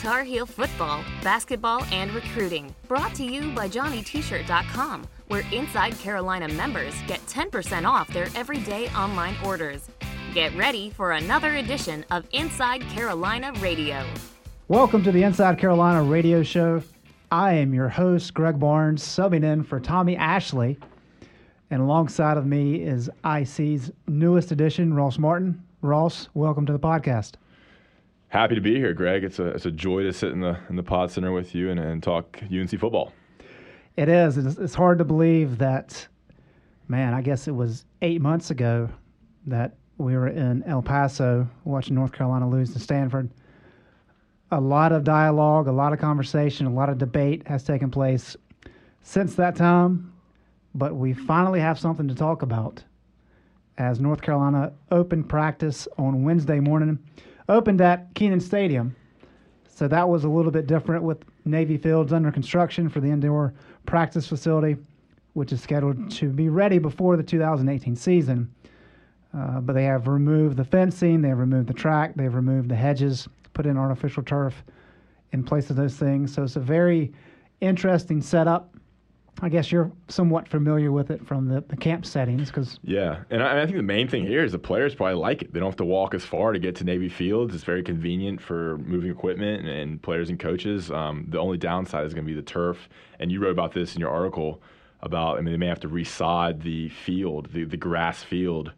Tar Heel football, basketball, and recruiting. Brought to you by JohnnyT-shirt.com, where Inside Carolina members get 10% off their everyday online orders. Get ready for another edition of Inside Carolina Radio. Welcome to the Inside Carolina Radio Show. I am your host, Greg Barnes, subbing in for Tommy Ashley. And alongside of me is IC's newest edition, Ross Martin. Ross, welcome to the podcast. Happy to be here, Greg. It's a it's a joy to sit in the in the pod center with you and, and talk UNC football. It is. It's, hard to believe that, man. I guess it was eight months ago that we were in El Paso watching North Carolina lose to Stanford. A lot of dialogue, a lot of conversation, a lot of debate has taken place since that time, but we finally have something to talk about as North Carolina opened practice on Wednesday morning opened at Kenan Stadium. So that was a little bit different with Navy Fields under construction for the indoor practice facility, which is scheduled to be ready before the 2018 season. Uh, but they have removed the fencing, they have removed the track, they've removed the hedges, put in artificial turf in place of those things. So it's a very interesting setup. I guess you're somewhat familiar with it from the, the camp settings because yeah, and I, I, think the main thing here is the players probably like it. They don't have to walk as far to get to Navy Fields. It's very convenient for moving equipment and, and players and coaches. Um, the only downside is going to be the turf, and you wrote about this in your article about. I mean, they may have to resod the field, the the grass field,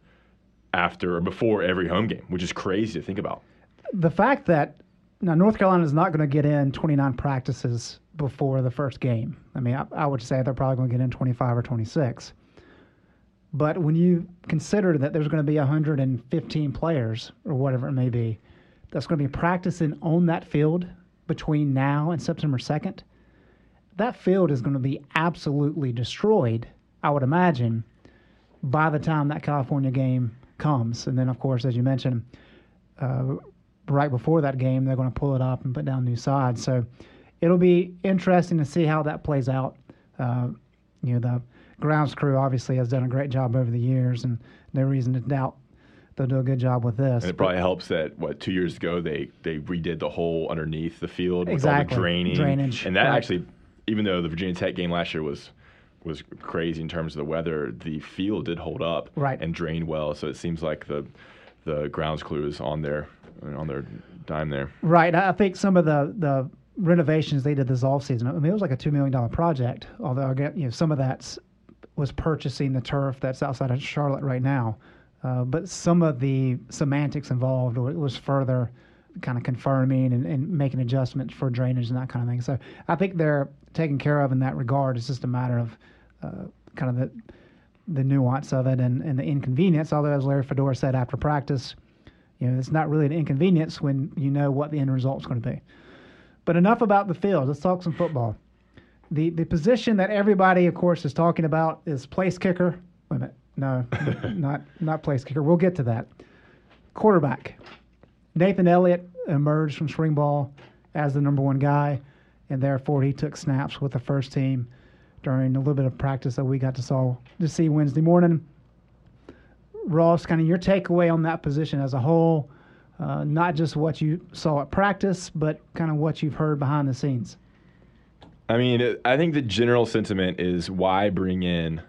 after or before every home game, which is crazy to think about. The fact that now North Carolina is not going to get in 29 practices before the first game. I mean, I, I would say they're probably going to get in 25 or 26. But when you consider that there's going to be 115 players or whatever it may be, that's going to be practicing on that field between now and September 2nd, that field is going to be absolutely destroyed, I would imagine, by the time that California game comes. And then, of course, as you mentioned, uh, right before that game, they're going to pull it up and put down new sides. So it'll be interesting to see how that plays out. Uh, you know, the grounds crew obviously has done a great job over the years, and no reason to doubt they'll do a good job with this. And it probably helps that what two years ago they they redid the whole underneath the field with exactly. all the draining, drainage, and that right. actually, even though the Virginia Tech game last year was was crazy in terms of the weather, the field did hold up right. and drain well. So it seems like the the grounds crew is on their on their dime there. Right. I think some of the the renovations they did this off season. I mean, it was like a two million dollar project. Although I get you know some of that was purchasing the turf that's outside of Charlotte right now, uh, but some of the semantics involved was further kind of confirming and, and making adjustments for drainage and that kind of thing. So I think they're taken care of in that regard. It's just a matter of uh, kind of the the nuance of it and, and the inconvenience. Although, as Larry Fedora said after practice, you know, it's not really an inconvenience when you know what the end result is going to be. But enough about the field. Let's talk some football. The the position that everybody, of course, is talking about is place kicker. Wait a minute. No, not not place kicker. We'll get to that. Quarterback. Nathan Elliott emerged from spring ball as the number one guy, and therefore he took snaps with the first team during a little bit of practice that we got to saw to see Wednesday morning. Ross, kind of your takeaway on that position as a whole uh, not just what you saw at practice, but kind of what you've heard behind the scenes. I mean, I think the general sentiment is why bring in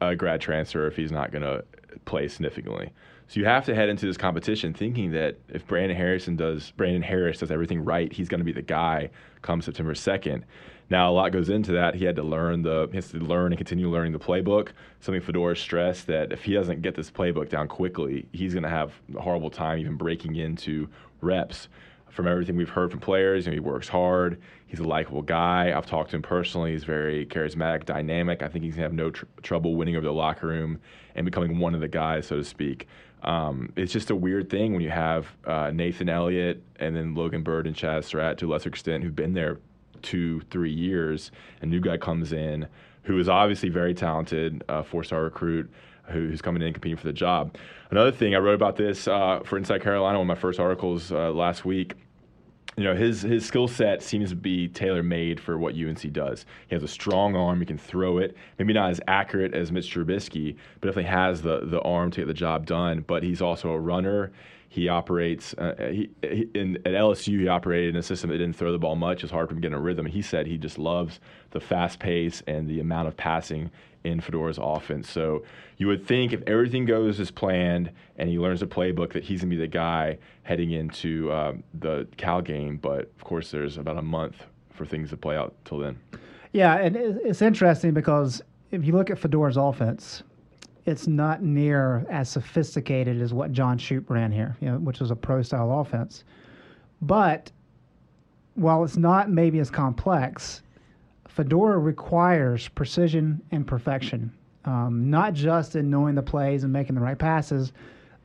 a grad transfer if he's not going to play significantly. So you have to head into this competition thinking that if Brandon Harrison does Brandon Harris does everything right, he's going to be the guy come September 2nd. Now a lot goes into that. He had to learn the he has to learn and continue learning the playbook. Something Fedora stressed that if he doesn't get this playbook down quickly, he's going to have a horrible time even breaking into reps. From everything we've heard from players, you know, he works hard. He's a likable guy. I've talked to him personally. He's very charismatic, dynamic. I think he's gonna have no tr- trouble winning over the locker room and becoming one of the guys, so to speak. Um, it's just a weird thing when you have uh, Nathan Elliott and then Logan Byrd and Chazz Surratt to a lesser extent who've been there two, three years. A new guy comes in who is obviously very talented, uh, four-star recruit who's coming in competing for the job. Another thing I wrote about this uh, for Inside Carolina, one of my first articles uh, last week. You know, his his skill set seems to be tailor made for what UNC does. He has a strong arm; he can throw it. Maybe not as accurate as Mitch Trubisky, but definitely has the the arm to get the job done. But he's also a runner. He operates uh, he, in, at LSU. He operated in a system that didn't throw the ball much. It's hard for him to get a rhythm. He said he just loves the fast pace and the amount of passing in Fedora's offense. So you would think if everything goes as planned and he learns the playbook that he's gonna be the guy heading into um, the Cal game. But of course, there's about a month for things to play out till then. Yeah, and it's interesting because if you look at Fedora's offense, it's not near as sophisticated as what John Shoop ran here, you know, which was a pro style offense. But while it's not maybe as complex, Fedora requires precision and perfection, um, not just in knowing the plays and making the right passes,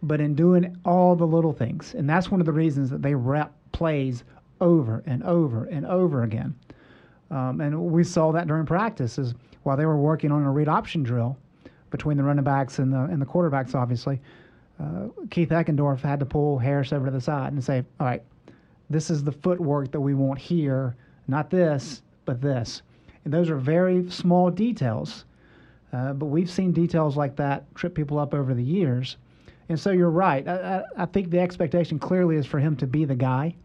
but in doing all the little things. And that's one of the reasons that they rep plays over and over and over again. Um, and we saw that during practices while they were working on a read option drill between the running backs and the and the quarterbacks, obviously, uh, Keith Heckendorf had to pull Harris over to the side and say, "All right, this is the footwork that we want here, not this, but this." And those are very small details, uh, but we've seen details like that trip people up over the years. And so you're right. I, I, I think the expectation clearly is for him to be the guy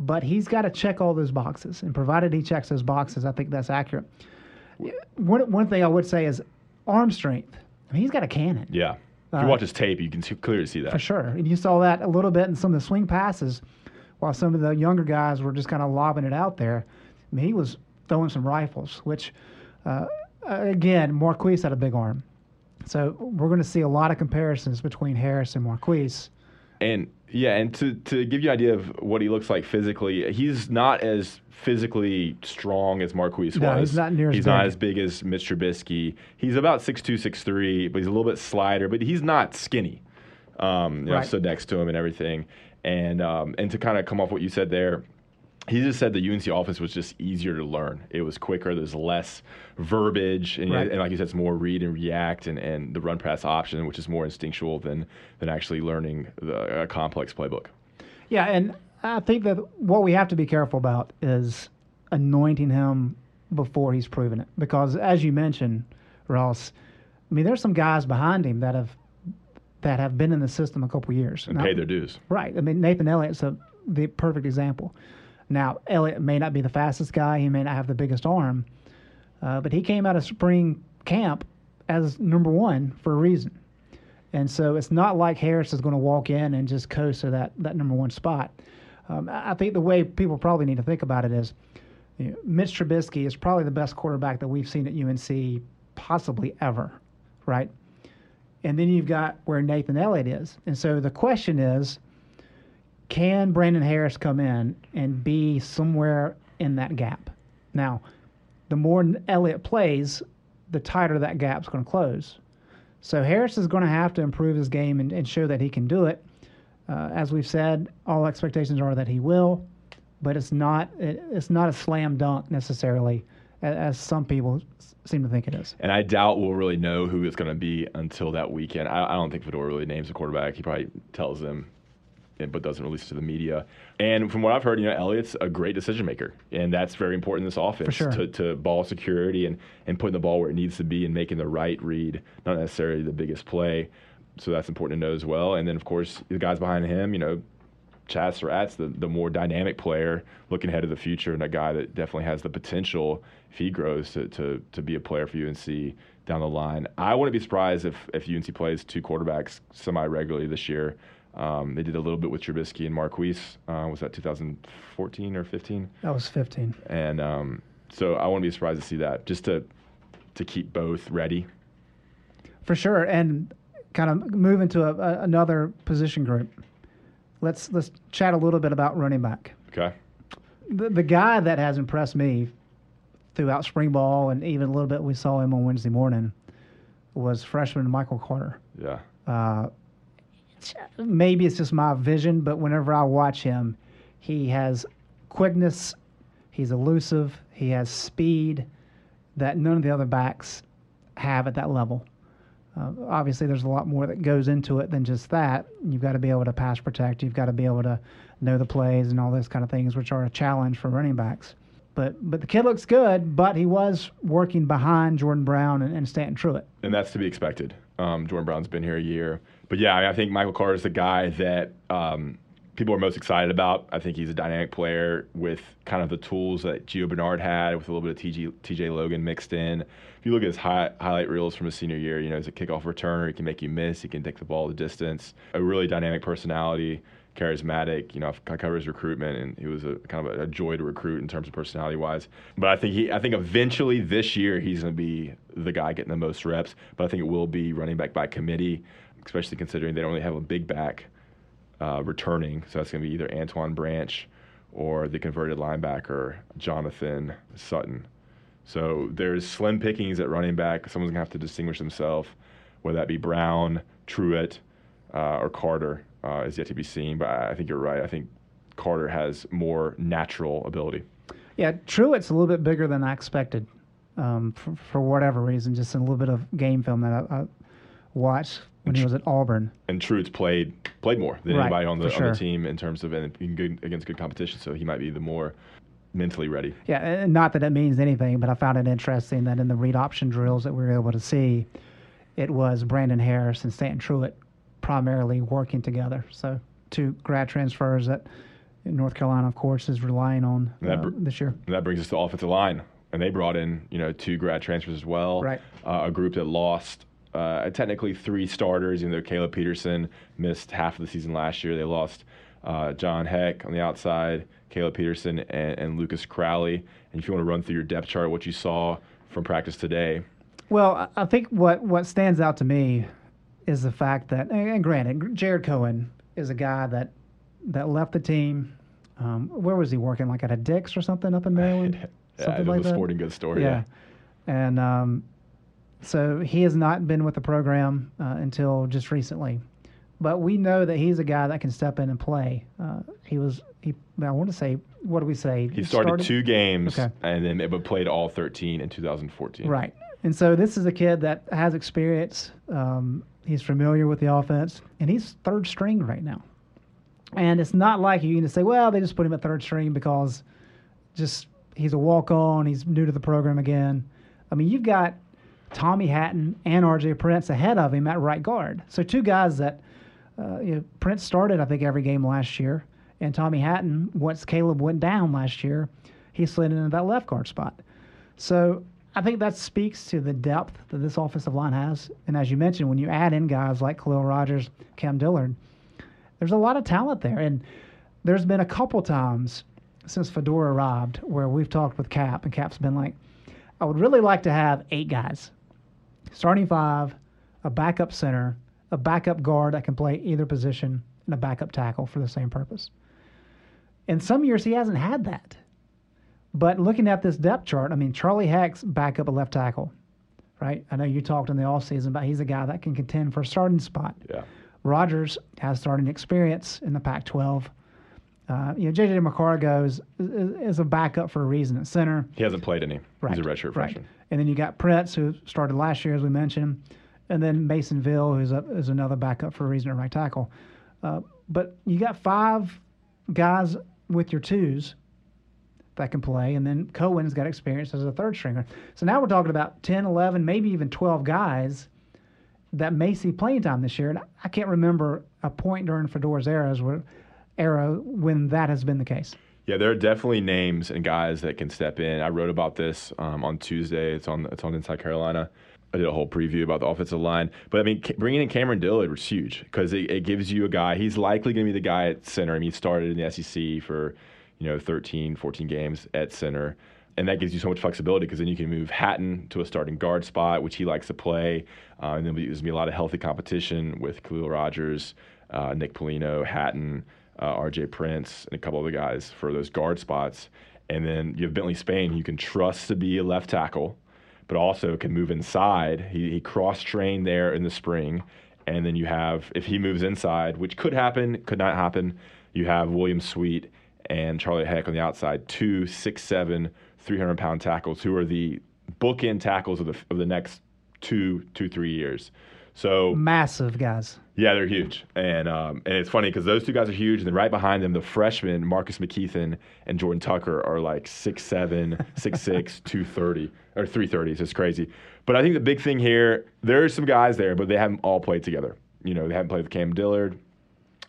but he's got to check all those boxes. And provided he checks those boxes, I think that's accurate. One, one thing I would say is arm strength. I mean, he's got a cannon. Yeah. If you uh, watch his tape, you can see, clearly see that. For sure. And you saw that a little bit in some of the swing passes while some of the younger guys were just kind of lobbing it out there. I mean, he was throwing some rifles, which, uh, again, Marquise had a big arm. So we're going to see a lot of comparisons between Harris and Marquise. And yeah, and to, to give you an idea of what he looks like physically, he's not as physically strong as Marquise no, was. He's not near He's big. not as big as Mitch Trubisky. He's about 6'2", 6'3", but he's a little bit slider, but he's not skinny. Um, you right. I stood next to him and everything. And um, and to kind of come off what you said there, he just said the UNC offense was just easier to learn. It was quicker. There's less verbiage, and, right. and like you said, it's more read and react, and, and the run pass option, which is more instinctual than than actually learning the, a complex playbook. Yeah, and I think that what we have to be careful about is anointing him before he's proven it, because as you mentioned, Ross, I mean, there's some guys behind him that have that have been in the system a couple years and now, paid their dues. Right. I mean, Nathan Elliott's a, the perfect example. Now, Elliott may not be the fastest guy, he may not have the biggest arm, uh, but he came out of spring camp as number one for a reason. And so it's not like Harris is going to walk in and just coast to that, that number one spot. Um, I think the way people probably need to think about it is you know, Mitch Trubisky is probably the best quarterback that we've seen at UNC possibly ever, right? And then you've got where Nathan Elliott is. And so the question is, can Brandon Harris come in and be somewhere in that gap? Now, the more Elliott plays, the tighter that gap's going to close. So Harris is going to have to improve his game and, and show that he can do it. Uh, as we've said, all expectations are that he will, but it's not it, it's not a slam dunk necessarily, as, as, some people seem to think it is. And I doubt we'll really know who it's going to be until that weekend. I, I don't think Fedora really names a quarterback. He probably tells them but doesn't release it to the media. And from what I've heard, you know, Elliott's a great decision maker, and that's very important in this offense sure. to, to ball security and, and putting the ball where it needs to be and making the right read, not necessarily the biggest play. So that's important to know as well. And then, of course, the guys behind him, you know, Chazz Surratt's the, the more dynamic player looking ahead of the future and a guy that definitely has the potential, if he grows, to, to, to be a player for UNC down the line. I wouldn't be surprised if, if UNC plays two quarterbacks semi regularly this year. Um, they did a little bit with Trubisky and Marquise. Uh, was that 2014 or 15? That was 15. And um, so I wouldn't be surprised to see that, just to to keep both ready. For sure, and kind of move into a, a, another position group. Let's let's chat a little bit about running back. Okay. The the guy that has impressed me throughout spring ball and even a little bit we saw him on Wednesday morning was freshman Michael Carter. Yeah. Uh, maybe it's just my vision, but whenever I watch him, he has quickness, he's elusive, he has speed that none of the other backs have at that level. Uh, obviously, there's a lot more that goes into it than just that. You've got to be able to pass protect. You've got to be able to know the plays and all those kind of things, which are a challenge for running backs. But but the kid looks good, but he was working behind Jordan Brown and, and Stanton Truitt. And that's to be expected. Um, Jordan Brown's been here a year, but yeah, I, think Michael Carter is the guy that um, people are most excited about. I think he's a dynamic player with kind of the tools that Gio Bernard had, with a little bit of TJ, TJ Logan mixed in. If you look at his high, highlight reels from his senior year, you know, he's a kickoff returner. He can make you miss. He can take the ball the distance. A really dynamic personality, charismatic. You know, I his recruitment, and he was a kind of a, a joy to recruit in terms of personality wise. But I think he, I think eventually this year he's going to be the guy getting the most reps. But I think it will be running back by committee, especially considering they don't really have a big back uh, returning. So that's going to be either Antoine Branch or the converted linebacker Jonathan Sutton. So there's slim pickings at running back. Someone's going to have to distinguish themselves, whether that be Brown, Truitt, uh, or Carter uh, is yet to be seen. But I, think you're right. I think Carter has more natural ability. Yeah, Truitt's a little bit bigger than I expected um, for, for, whatever reason. Just a little bit of game film that I, I watched when he was at Auburn. And Truitt's played played more than right, anybody on the sure. on the team in terms of and good, against good competition. So he might be the more mentally ready. Yeah, and not that it means anything, but I found it interesting that in the read option drills that we were able to see, it was Brandon Harris and Stanton Truitt primarily working together. So two grad transfers that North Carolina, of course, is relying on uh, br- this year. That brings us to offensive line, and they brought in you know two grad transfers as well. Right. Uh, a group that lost uh, technically three starters. You know, Caleb Peterson missed half of the season last year. They lost uh, John Heck on the outside, Caleb Peterson, and, and, Lucas Crowley. And if you want to run through your depth chart, what you saw from practice today. Well, I think what, what stands out to me is the fact that, and granted, Jared Cohen is a guy that that left the team. Um, where was he working? Like at a Dick's or something up in Maryland? something like a that. sporting goods store. Yeah. yeah. And um, so he has not been with the program uh, until just recently. But we know that he's a guy that can step in and play. Uh, he was, he, I want to say, what do we say? He started, started? two games okay. and then but played all 13 in 2014. Right. And so this is a kid that has experience. Um, he's familiar with the offense, and he's third string right now. And it's not like you can just say, well, they just put him at third string because just he's a walk on, he's new to the program again. I mean, you've got Tommy Hatton and R.J. Prince ahead of him at right guard. So two guys that uh, you know, Prince started, I think, every game last year, and Tommy Hatton, once Caleb went down last year, he slid into that left guard spot. So I think that speaks to the depth that this offensive line has. And as you mentioned, when you add in guys like Khalil Rogers, Cam Dillard, there's a lot of talent there. And there's been a couple times since Fedora arrived where we've talked with Cap, and Cap's been like, I would really like to have eight guys starting five, a backup center, a backup guard that can play either position, and a backup tackle for the same purpose. In some years, he hasn't had that. But looking at this depth chart, I mean, Charlie Heck's backup a left tackle, right? I know you talked in the offseason about he's a guy that can contend for a starting spot. Yeah. Rogers has starting experience in the Pac 12. Uh, you know, JJ McCargo is, is, is, a backup for a reason at center. He hasn't played any. Right. He's a redshirt freshman. Right. And then you got Prince, who started last year, as we mentioned, and then Mason Veal, who's a, is another backup for a reason at right tackle. Uh, but you got five guys with your twos that can play, and then Cohen's got experience as a third stringer. So now we're talking about 10, 11, maybe even 12 guys that may see playing time this year. And I can't remember a point during Fedora's eras where, era when that has been the case. Yeah, there are definitely names and guys that can step in. I wrote about this um, on Tuesday. It's on it's on Inside Carolina. I did a whole preview about the offensive line. But I mean, bringing in Cameron Dillard was huge because it, it, gives you a guy. He's likely going to be the guy at center. I mean, he started in the SEC for you know 13, 14 games at center. And that gives you so much flexibility because then you can move Hatton to a starting guard spot, which he likes to play. Uh, and then there's going to be a lot of healthy competition with Khalil Rogers, uh, Nick Polino, Hatton uh, RJ Prince, and a couple other guys for those guard spots. And then you have Bentley Spain, you can trust to be a left tackle, but also can move inside. He, he cross trained there in the spring. And then you have, if he moves inside, which could happen, could not happen, you have William Sweet and Charlie Heck on the outside, two six seven, 300 pound tackles who are the bookend tackles of the, of the next two, two, three years. So Massive guys. yeah, they're huge, and um, and it's funny because those two guys are huge, and then right behind them, the freshmen Marcus McKethan and Jordan Tucker are like six seven, six six, two thirty or three thirties. It's crazy. But I think the big thing here, there's some guys there, but they haven't all played together. You know, they haven't played with Cam Dillard.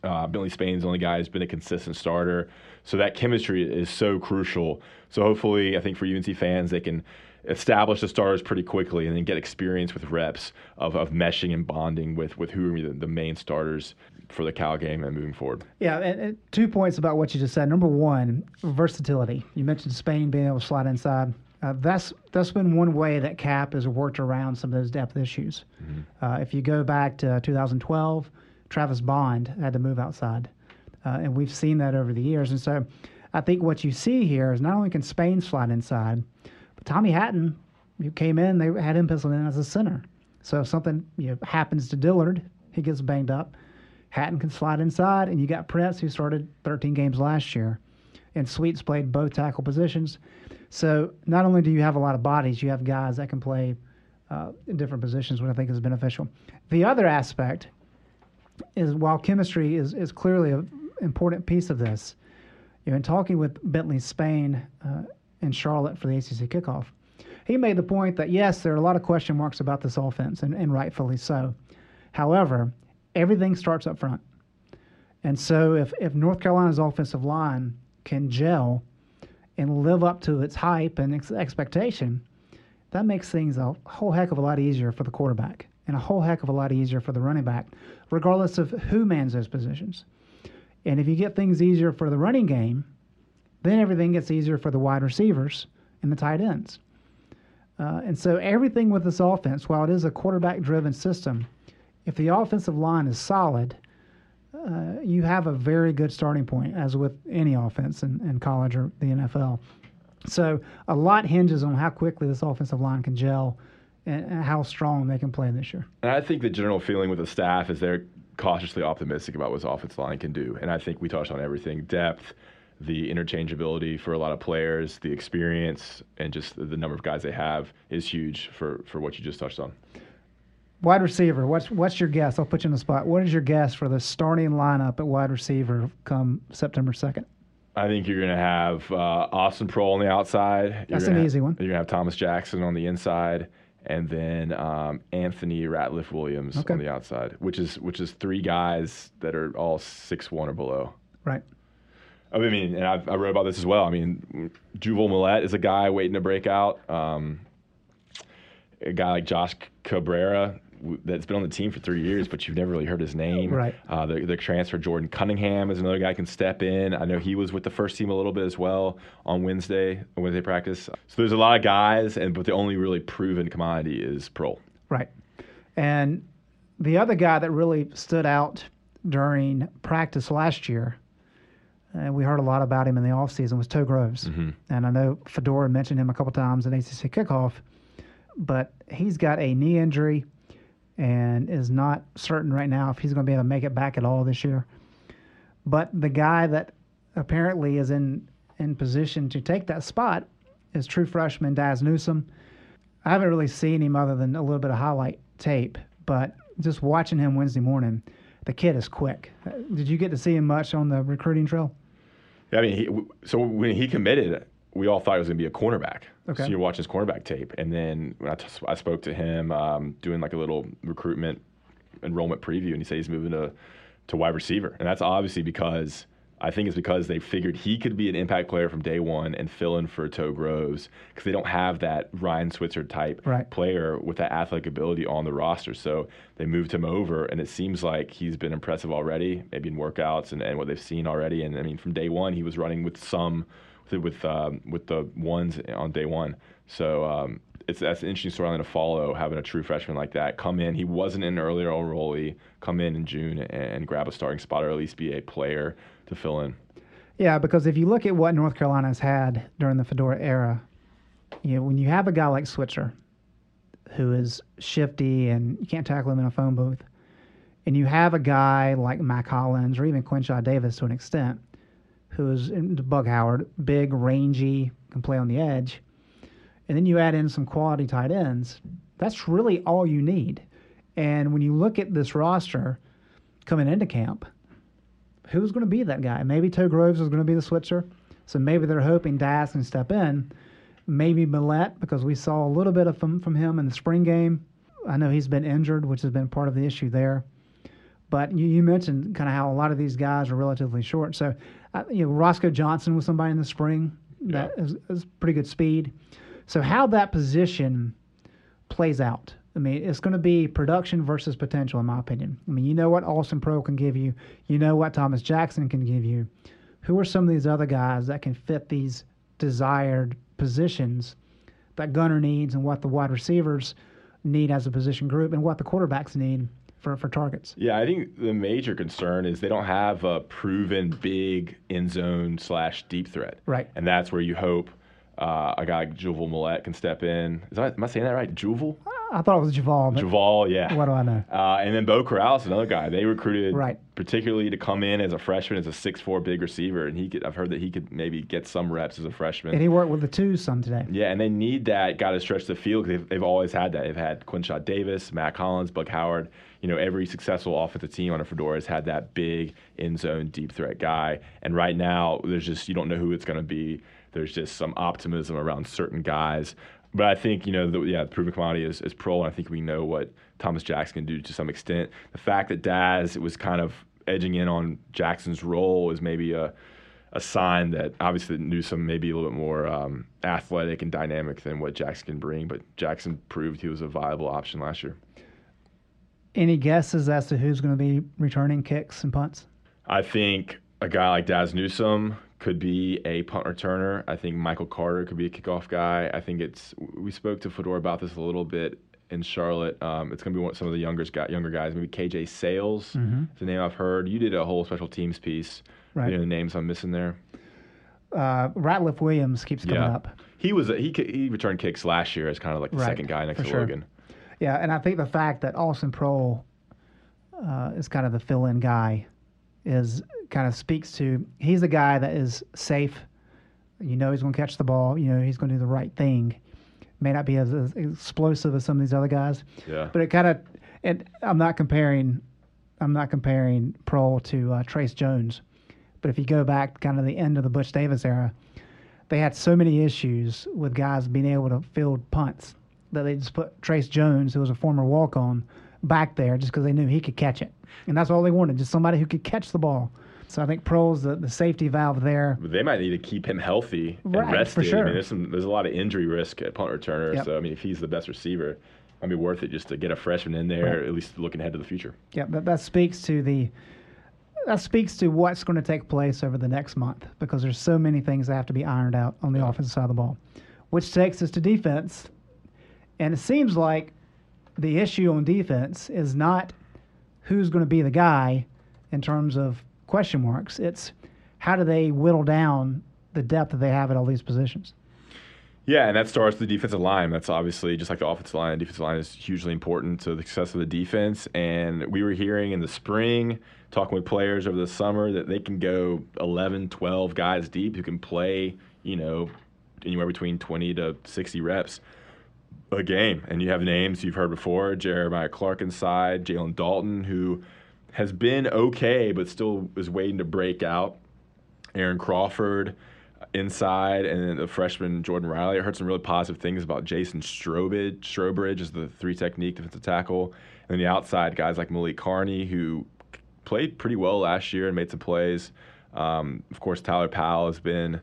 Uh, Billy Spain's the only guy who's been a consistent starter. So that chemistry is so crucial. So hopefully, I think for UNC fans, they can establish the starters pretty quickly and then get experience with reps of, of meshing and bonding with, with who are the, the main starters for the Cal game and moving forward. Yeah, and, and two points about what you just said. Number one, versatility. You mentioned Spain being able to slide inside. Uh, that's that's been one way that Cap has worked around some of those depth issues. Uh, if you go back to 2012, Travis Bond had to move outside, uh, and we've seen that over the years. And so, I think what you see here is not only can Spain slide inside, but Tommy Hatton, who came in, they had him penciled in as a center. So if something you know, happens to Dillard, he gets banged up. Hatton can slide inside, and you got Prince, who started 13 games last year, and Sweets played both tackle positions. So not only do you have a lot of bodies, you have guys that can play uh, in different positions, which I think is beneficial. The other aspect is while chemistry is, is clearly an important piece of this, you know, in talking with Bentley Spain uh, in Charlotte for the ACC kickoff, he made the point that yes, there are a lot of question marks about this offense, and, and rightfully so. However, everything starts up front. And so if, if North Carolina's offensive line can gel and live up to its hype and ex- expectation, that makes things a whole heck of a lot easier for the quarterback and a whole heck of a lot easier for the running back, regardless of who mans those positions. And if you get things easier for the running game, then everything gets easier for the wide receivers and the tight ends. Uh, and so everything with this offense, while it is a quarterback driven system, if the offensive line is solid, uh, you have a very good starting point, as with any offense in, in college or the NFL. So a lot hinges on how quickly this offensive line can gel and, and how strong they can play this year. And I think the general feeling with the staff is they're cautiously optimistic about what this offensive line can do. And I think we touched on everything depth, the interchangeability for a lot of players, the experience, and just the number of guys they have is huge for, for what you just touched on. Wide receiver, what's what's your guess? I'll put you on the spot. What is your guess for the starting lineup at wide receiver come September second? I think you're going to have uh, Austin Proehl on the outside. You're That's an easy one. You're going to have Thomas Jackson on the inside, and then um, Anthony Ratliff Williams Okay. on the outside, which is which is three guys that are all six one or below. Right. I mean, and I've, I wrote about this as well. I mean, Juval Mollette is a guy waiting to break out. Um, a guy like Josh Cabrera that's been on the team for three years, but you've never really heard his name. Right. Uh, the, the transfer Jordan Cunningham is another guy can step in. I know he was with the first team a little bit as well on Wednesday, Wednesday practice. So there's a lot of guys, and but the only really proven commodity is Proehl. Right. And the other guy that really stood out during practice last year, and we heard a lot about him in the offseason, was Toe Groves. And I know Fedora mentioned him a couple times in ACC kickoff, but he's got a knee injury and is not certain right now if he's going to be able to make it back at all this year. But the guy that apparently is in, in position to take that spot is true freshman Dazz Newsome. I haven't really seen him other than a little bit of highlight tape, but just watching him Wednesday morning, the kid is quick. Did you get to see him much on the recruiting trail? Yeah, I mean, he, so when he committed, we all thought he was going to be a cornerback. Okay. So you're watching his cornerback tape, and then when I, t- I spoke to him um, doing like a little recruitment enrollment preview, and he said he's moving to to wide receiver, and that's obviously because I think it's because they figured he could be an impact player from day one and fill in for Toe Groves because they don't have that Ryan Switzer type Right. player with that athletic ability on the roster. So they moved him over, and it seems like he's been impressive already, maybe in workouts and, and what they've seen already. And I mean, from day one, he was running with some with um, with the ones on day one. So um, it's that's an interesting storyline to follow. Having a true freshman like that come in, he wasn't an earlier enrollee, come in in June and grab a starting spot or at least be a player to fill in. Yeah, because if you look at what North Carolina has had during the Fedora era, you know, when you have a guy like Switzer, who is shifty and you can't tackle him in a phone booth, and you have a guy like Mack Hollins or even Quinshad Davis to an extent, who is in Bug Howard, big, rangy, can play on the edge, and then you add in some quality tight ends, that's really all you need. And when you look at this roster coming into camp, who's going to be that guy? Maybe Toe Groves is going to be the switcher. So maybe they're hoping Dazz can step in. Maybe Mollette, because we saw a little bit of from, from him in the spring game. I know he's been injured, which has been part of the issue there. But you, you mentioned kind of how a lot of these guys are relatively short. So, uh, you know, Roscoe Johnson was somebody in the spring that Yeah. is, is pretty good speed. So, how that position plays out. I mean, it's going to be production versus potential, in my opinion. I mean, you know what Austin Proehl can give you, you know what Thomas Jackson can give you. Who are some of these other guys that can fit these desired positions that Gunter needs and what the wide receivers need as a position group and what the quarterbacks need for, for targets? Yeah, I think the major concern is they don't have a proven big end zone slash deep threat. Right. And that's where you hope uh, a guy like Juval Mollette can step in. Is that, am I saying that right? Juval? I thought it was Javal, Javal, yeah. what do I know? Uh, and then Beau Corrales, another guy they recruited Right. particularly to come in as a freshman as a six four big receiver, and he could. I've heard that he could maybe get some reps as a freshman. And he worked with the twos some today. yeah, and they need that guy to stretch the field because they've, they've always had that. They've had Quinshad Davis, Mack Hollins, Bug Howard. You know, every successful offensive team under Fedora has had that big end zone deep threat guy. And right now, there's just you don't know who it's going to be. There's just some optimism around certain guys. But I think, you know, the, yeah, the proven commodity is, is Proehl, and I think we know what Thomas Jackson can do to some extent. The fact that Dazz was kind of edging in on Jackson's role is maybe a, a sign that obviously Newsome may be a little bit more um, athletic and dynamic than what Jackson can bring, but Jackson proved he was a viable option last year. Any guesses as to who's going to be returning kicks and punts? I think a guy like Dazz Newsome could be a punt returner. I think Michael Carter could be a kickoff guy. I think it's we spoke to Fedora about this a little bit in Charlotte. Um, it's going to be one, some of the younger guy, younger guys. Maybe KJ Sails Mm-hmm. is the name I've heard. You did a whole special teams piece. Right. You know the names I'm missing there. Uh, Ratliff Williams keeps coming Yeah. up. He was a, he he returned kicks last year as kind of like the Right, second guy next for to sure. Logan. Yeah, and I think the fact that Austin Proehl uh, is kind of the fill-in guy is kind of speaks to he's the guy that is safe. You know he's going to catch the ball. You know he's going to do the right thing. May not be as, as explosive as some of these other guys, Yeah. but it kind of. And I'm not comparing. I'm not comparing Proehl to uh, Trace Jones, but if you go back kind of the end of the Butch Davis era, they had so many issues with guys being able to field punts that they just put Trace Jones, who was a former walk on, back there just because they knew he could catch it. And that's all they wanted, just somebody who could catch the ball. So I think Proehl's the, the safety valve there. They might need to keep him healthy and Right, for rested. I mean, there's some there's a lot of injury risk at punt returner. Yep. So I mean, if he's the best receiver, it'd be worth it just to get a freshman in there, Right. at least looking ahead to the future. Yeah, that, that speaks to the that speaks to what's going to take place over the next month because there's so many things that have to be ironed out on the Yeah. offensive side of the ball, which takes us to defense. And it seems like the issue on defense is not who's going to be the guy in terms of question marks. It's how do they whittle down the depth that they have at all these positions. Yeah, and that starts with the defensive line. That's obviously just like the offensive line. The defensive line is hugely important to the success of the defense. And we were hearing in the spring, talking with players over the summer, that they can go 11, 12 guys deep who can play, you know, anywhere between 20 to 60 reps a game. And you have names you've heard before Jeremiah Clarke inside, Jalen Dalton, who has been okay, but still is waiting to break out. Aaron Crawford inside, and then the freshman Jordan Riley. I heard some really positive things about Jason Strowbridge. Strowbridge is the three technique defensive tackle. And then the outside guys like Malik Carney, who played pretty well last year and made some plays. Um, of course, Tyler Powell has been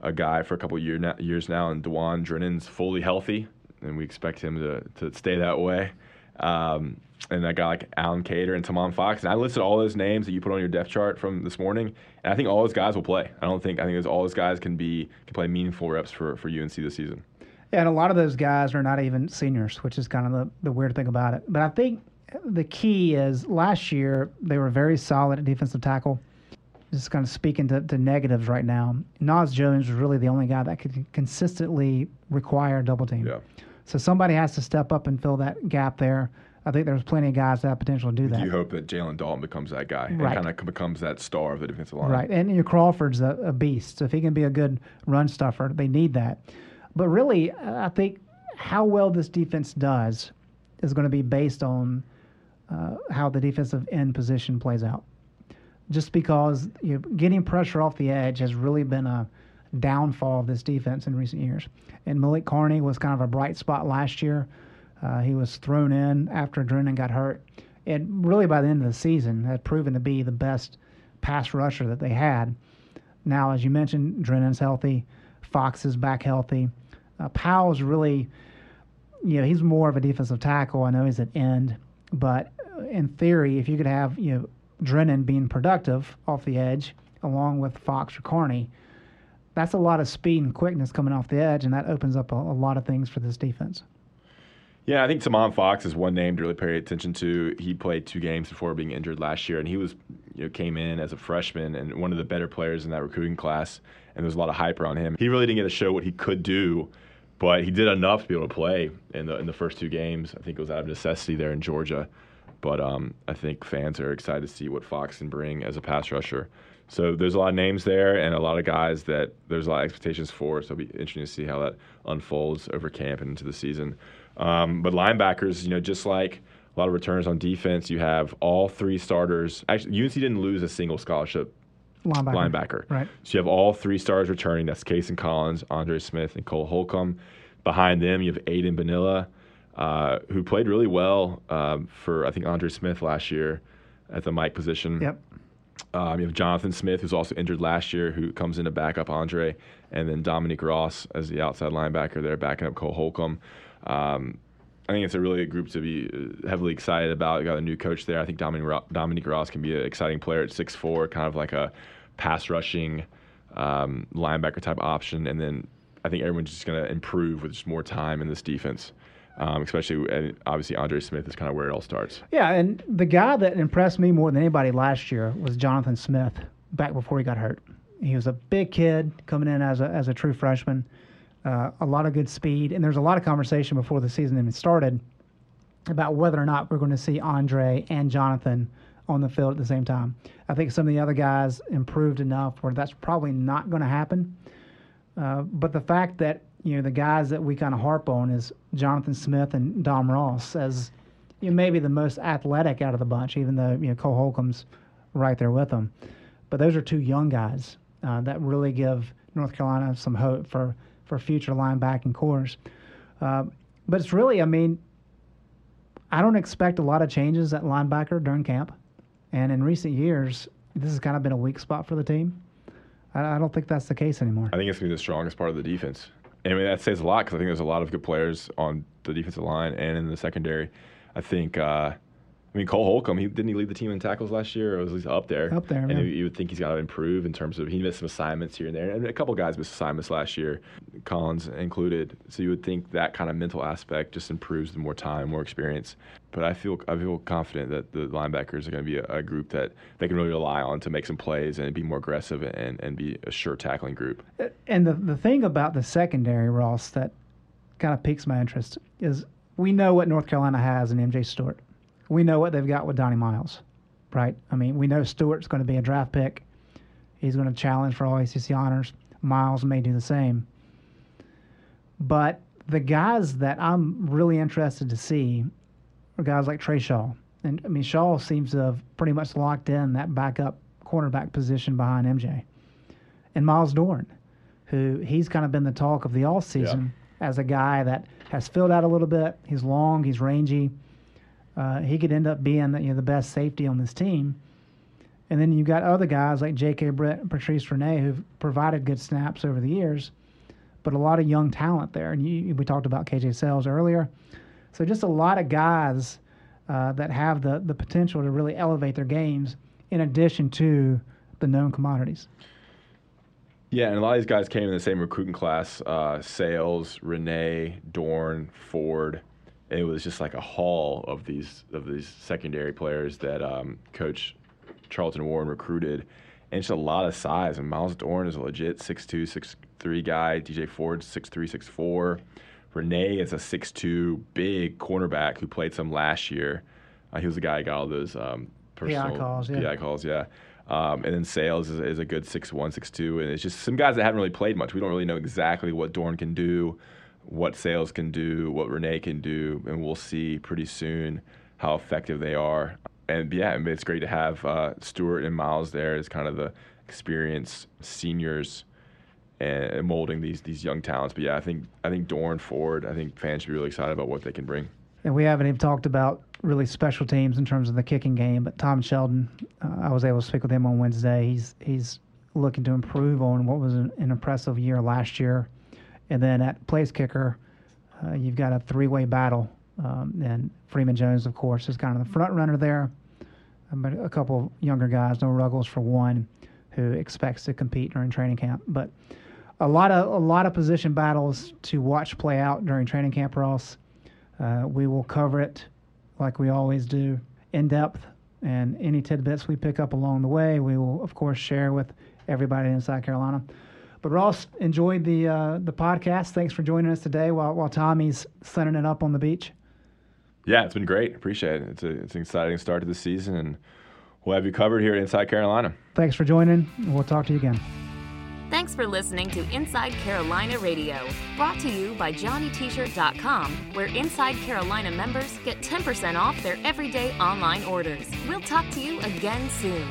a guy for a couple of year now, years now, and Dajaun Drennon's fully healthy, and we expect him to, to stay that way. Um, and that guy like Allen Cater and Tomon Fox. And I listed all those names that you put on your depth chart from this morning, and I think all those guys will play. I don't think I think those, all those guys can be can play meaningful reps for, for UNC this season. Yeah, and a lot of those guys are not even seniors, which is kind of the, the weird thing about it. But I think the key is last year they were very solid at defensive tackle. Just kind of speaking to, to negatives right now. Naz Jones was really the only guy that could consistently require a double team. Yeah. So somebody has to step up and fill that gap there. I think there's plenty of guys that have potential to do that. You hope that Jalen Dalton becomes that guy and Right. kind of becomes that star of the defensive line? Right, and your Crawford's a, a beast. So if he can be a good run stuffer, they need that. But really, I think how well this defense does is going to be based on uh, how the defensive end position plays out. Just because you know, getting pressure off the edge has really been a downfall of this defense in recent years. And Malik Carney was kind of a bright spot last year. Uh, he was thrown in after Drennon got hurt. And really, by the end of the season, had proven to be the best pass rusher that they had. Now, as you mentioned, Drennon's healthy. Fox is back healthy. Uh, Powell's really, you know, he's more of a defensive tackle. I know he's at end, but in theory, if you could have, you know, Drennon being productive off the edge along with Fox or Carney, that's a lot of speed and quickness coming off the edge, and that opens up a, a lot of things for this defense. Yeah, I think Tomon Fox is one name to really pay attention to. He played two games before being injured last year, and he was you know, came in as a freshman and one of the better players in that recruiting class. And there was a lot of hype around him. He really didn't get to show what he could do, but he did enough to be able to play in the in the first two games. I think it was out of necessity there in Georgia, but um, I think fans are excited to see what Fox can bring as a pass rusher. So there's a lot of names there and a lot of guys that there's a lot of expectations for. So it'll be interesting to see how that unfolds over camp and into the season. Um, but linebackers, you know, just like a lot of returners on defense, you have all three starters. Actually, UNC didn't lose a single scholarship Linebacker. linebacker. Right. So you have all three stars returning. That's Cayson Collins, Andre Smith, and Cole Holcomb. Behind them, you have Aiden Bonilla, uh, who played really well um, for I think Andre Smith last year at the Mike position. Yep. Um, you have Jonathan Smith, who's also injured last year, who comes in to back up Andre, and then Dominique Ross as the outside linebacker there, backing up Cole Holcomb. Um, I think it's a really good group to be uh, heavily excited about. You got a new coach there. I think Dominique, Ross can be an exciting player at 6'4", kind of like a pass rushing um, linebacker type option. And then I think everyone's just going to improve with just more time in this defense. Um, especially, and obviously, Andre Smith is kind of where it all starts. Yeah, and the guy that impressed me more than anybody last year was Jonathan Smith back before he got hurt. He was a big kid coming in as a, as a true freshman, uh, a lot of good speed. And there's a lot of conversation before the season even started about whether or not we're going to see Andre and Jonathan on the field at the same time. I think some of the other guys improved enough where that's probably not going to happen. Uh, but the fact that you know the guys that we kind of harp on is Jonathan Smith and Dom Ross as you know, maybe the most athletic out of the bunch, even though you know Cole Holcomb's right there with them. But those are two young guys uh, that really give North Carolina some hope for for future linebacking cores. Uh, but it's really, I mean, I don't expect a lot of changes at linebacker during camp. And in recent years, this has kind of been a weak spot for the team. I, I don't think that's the case anymore. I think it's going to be the strongest part of the defense. I mean, that says a lot because I think there's a lot of good players on the defensive line and in the secondary. I think, uh, I mean, Cole Holcomb, he didn't he lead the team in tackles last year, or was he up there? Up there, And you, you would think he's got to improve in terms of he missed some assignments here and there, and a couple guys missed assignments last year, Collins included. So you would think that kind of mental aspect just improves the more time, more experience. But I feel I feel confident that the linebackers are going to be a, a group that they can really rely on to make some plays and be more aggressive and, and be a sure tackling group. And the, the thing about the secondary, Ross, that kind of piques my interest is we know what North Carolina has in MJ Stewart. We know what they've got with Donnie Miles, right? I mean, we know Stewart's going to be a draft pick. He's going to challenge for all ACC honors. Miles may do the same. But the guys that I'm really interested to see are guys like Tre Shaw. And I mean, Shaw seems to have pretty much locked in that backup cornerback position behind MJ. And Myles Dorn, who he's kind of been the talk of the all season as a guy that has filled out a little bit. He's long, he's rangy. Uh, he could end up being the, you know, the best safety on this team. And then you've got other guys like J.K. Britt and Patrice Rene who've provided good snaps over the years, but a lot of young talent there. And you, we talked about KJ Sails earlier. So just a lot of guys uh, that have the, the potential to really elevate their games in addition to the known commodities. Yeah, and a lot of these guys came in the same recruiting class: uh, Sails, Rene, Dorn, Ford. It was just like a haul of these of these secondary players that um, Coach Charlton Warren recruited, and just a lot of size. And Myles Dorn is a legit 6'2", 6'3 guy. DJ Ford's 6'3", 6'4". Rene is a 6'2", big cornerback who played some last year. Uh, he was the guy who got all those um, personal calls, yeah. PI calls, yeah. Um, and then Sails is, is a good 6'1", 6'2", and it's just some guys that haven't really played much. We don't really know exactly what Dorn can do, what Sails can do, what Rene can do, and we'll see pretty soon how effective they are. And yeah, it's great to have uh, Stewart and Miles there as kind of the experienced seniors and molding these these young talents. But yeah, I think I think Dorn Ford. I think fans should be really excited about what they can bring. And we haven't even talked about really special teams in terms of the kicking game. But Tom Sheldon, uh, I was able to speak with him on Wednesday. He's he's looking to improve on what was an, an impressive year last year. And then at place kicker, uh, you've got a three-way battle, um, and Freeman Jones, of course, is kind of the front runner there. Um, but a couple younger guys, Noah Ruggles for one, who expects to compete during training camp. But a lot of a lot of position battles to watch play out during training camp, Ross. Uh, we will cover it like we always do in depth, and any tidbits we pick up along the way, we will of course share with everybody in South Carolina. But Ross enjoyed the uh, the podcast. Thanks for joining us today while while Tommy's sunning it up on the beach. Yeah, it's been great. Appreciate it. It's, a, it's an exciting start to the season, and we'll have you covered here at Inside Carolina. Thanks for joining. We'll talk to you again. Thanks for listening to Inside Carolina Radio, brought to you by JohnnyT-shirt.com, where Inside Carolina members get 10% off their everyday online orders. We'll talk to you again soon.